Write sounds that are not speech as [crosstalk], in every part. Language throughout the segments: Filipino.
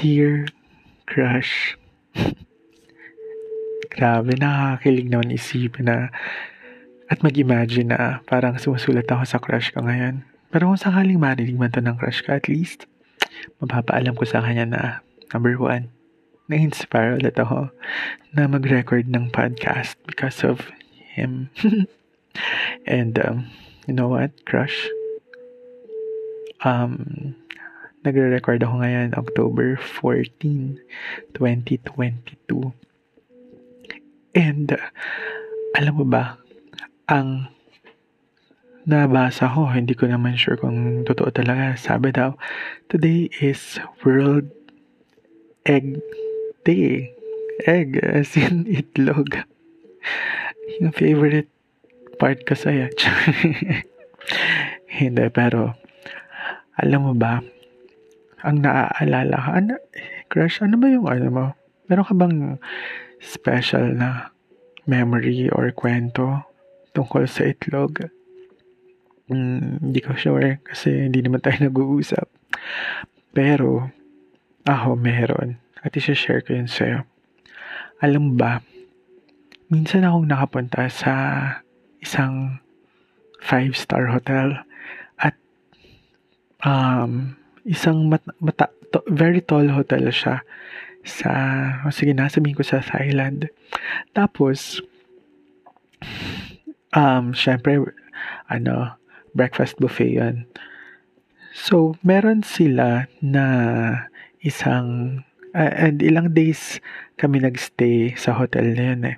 Dear Crush. [laughs] Grabe, nakakakilig naman isipin na at mag-imagine na parang sumusulat ako sa crush ko ngayon. Pero kung sakaling marinig man to ng crush ka, at least, mapapaalam ko sa kanya na, number one, na-inspire ulit ako na mag-record ng podcast because of him. [laughs] And, um, you know what, crush? Um, nagre-record ako ngayon, October 14, 2022. And, uh, alam mo ba, ang nabasa ko, hindi ko naman sure kung totoo talaga. Sabi daw, today is World Egg Day. Egg, as in [laughs] itlog. Yung favorite part ko sa'yo. [laughs] hindi, pero, alam mo ba, ang naaalala ka, ano, crush, ano ba yung ano mo? Meron ka bang special na memory or kwento tungkol sa itlog? Mm, hindi ko sure kasi hindi naman tayo [laughs] nag-uusap. Pero, ako meron. At isa-share ko yun sa'yo. Alam ba, minsan akong nakapunta sa isang five-star hotel at um, isang mat, mata, to, very tall hotel siya sa, oh, sige na, ko sa Thailand. Tapos, um, syempre, ano, breakfast buffet yun. So, meron sila na isang, uh, and ilang days kami nagstay sa hotel na yun eh.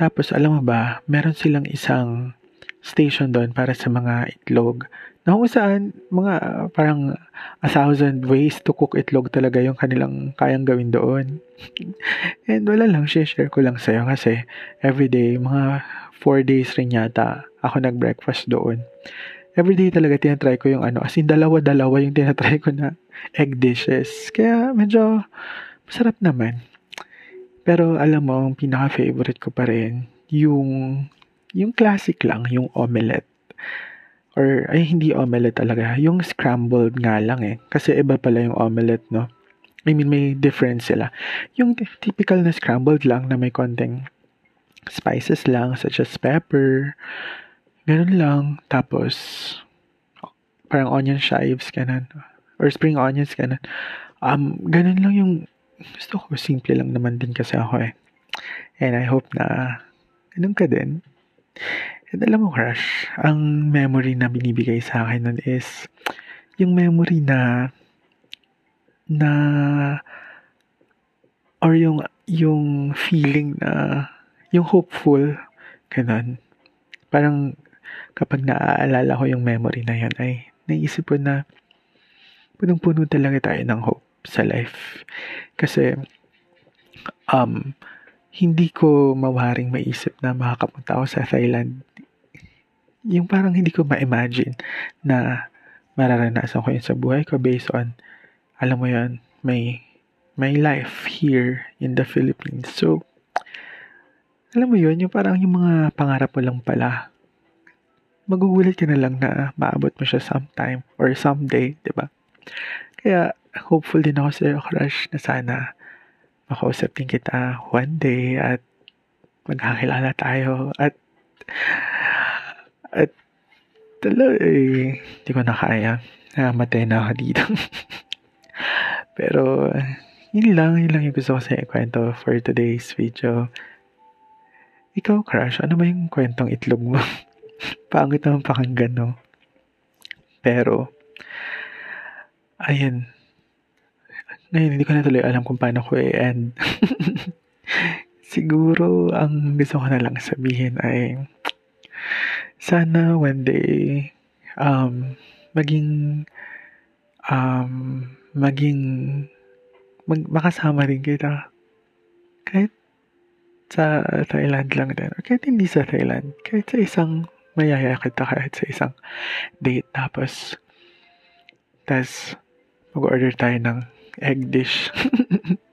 Tapos, alam mo ba, meron silang isang station doon para sa mga itlog na kung saan mga uh, parang a thousand ways to cook itlog talaga yung kanilang kayang gawin doon. [laughs] And wala lang, share ko lang sa'yo kasi everyday, mga 4 days rin yata ako nag-breakfast doon. Everyday talaga tinatry ko yung ano, as in dalawa-dalawa yung tinatry ko na egg dishes. Kaya medyo masarap naman. Pero alam mo, ang pinaka-favorite ko pa rin, yung, yung classic lang, yung omelette or ay hindi omelette talaga, yung scrambled nga lang eh. Kasi iba pala yung omelette, no? I mean, may difference sila. Yung typical na scrambled lang na may konting spices lang, such as pepper, ganun lang. Tapos, parang onion chives, ganun. Or spring onions, ganun. Um, ganun lang yung, gusto ko, simple lang naman din kasi ako eh. And I hope na, ganun ka din. And alam mo, crush, ang memory na binibigay sa akin nun is yung memory na na or yung yung feeling na yung hopeful ganun. Parang kapag naaalala ko yung memory na yan ay naisip ko na punong-puno talaga tayo ng hope sa life. Kasi um, hindi ko mawaring maisip na makakapunta ako sa Thailand yung parang hindi ko ma-imagine na mararanasan ko yun sa buhay ko based on, alam mo yun, may, may life here in the Philippines. So, alam mo yun, yung parang yung mga pangarap mo lang pala, magugulat ka na lang na maabot mo siya sometime or someday, di ba? Kaya, hopeful din ako sa'yo, crush, na sana makausap din kita one day at magkakilala tayo at at tala eh, hindi ko na kaya. Namatay na ako dito. [laughs] Pero, yun lang, yun lang yung gusto ko sa kwento for today's video. Ikaw, crush, ano ba yung kwentong itlog mo? [laughs] Pangit naman pakinggan, no? Pero, ayun. Ngayon, hindi ko na tuloy alam kung paano ko i-end. [laughs] Siguro, ang gusto ko na lang sabihin ay, sana one day um, maging um, maging mag, makasama rin kita kahit sa Thailand lang din or kahit hindi sa Thailand kahit sa isang mayaya kita kahit sa isang date tapos tas mag-order tayo ng egg dish [laughs]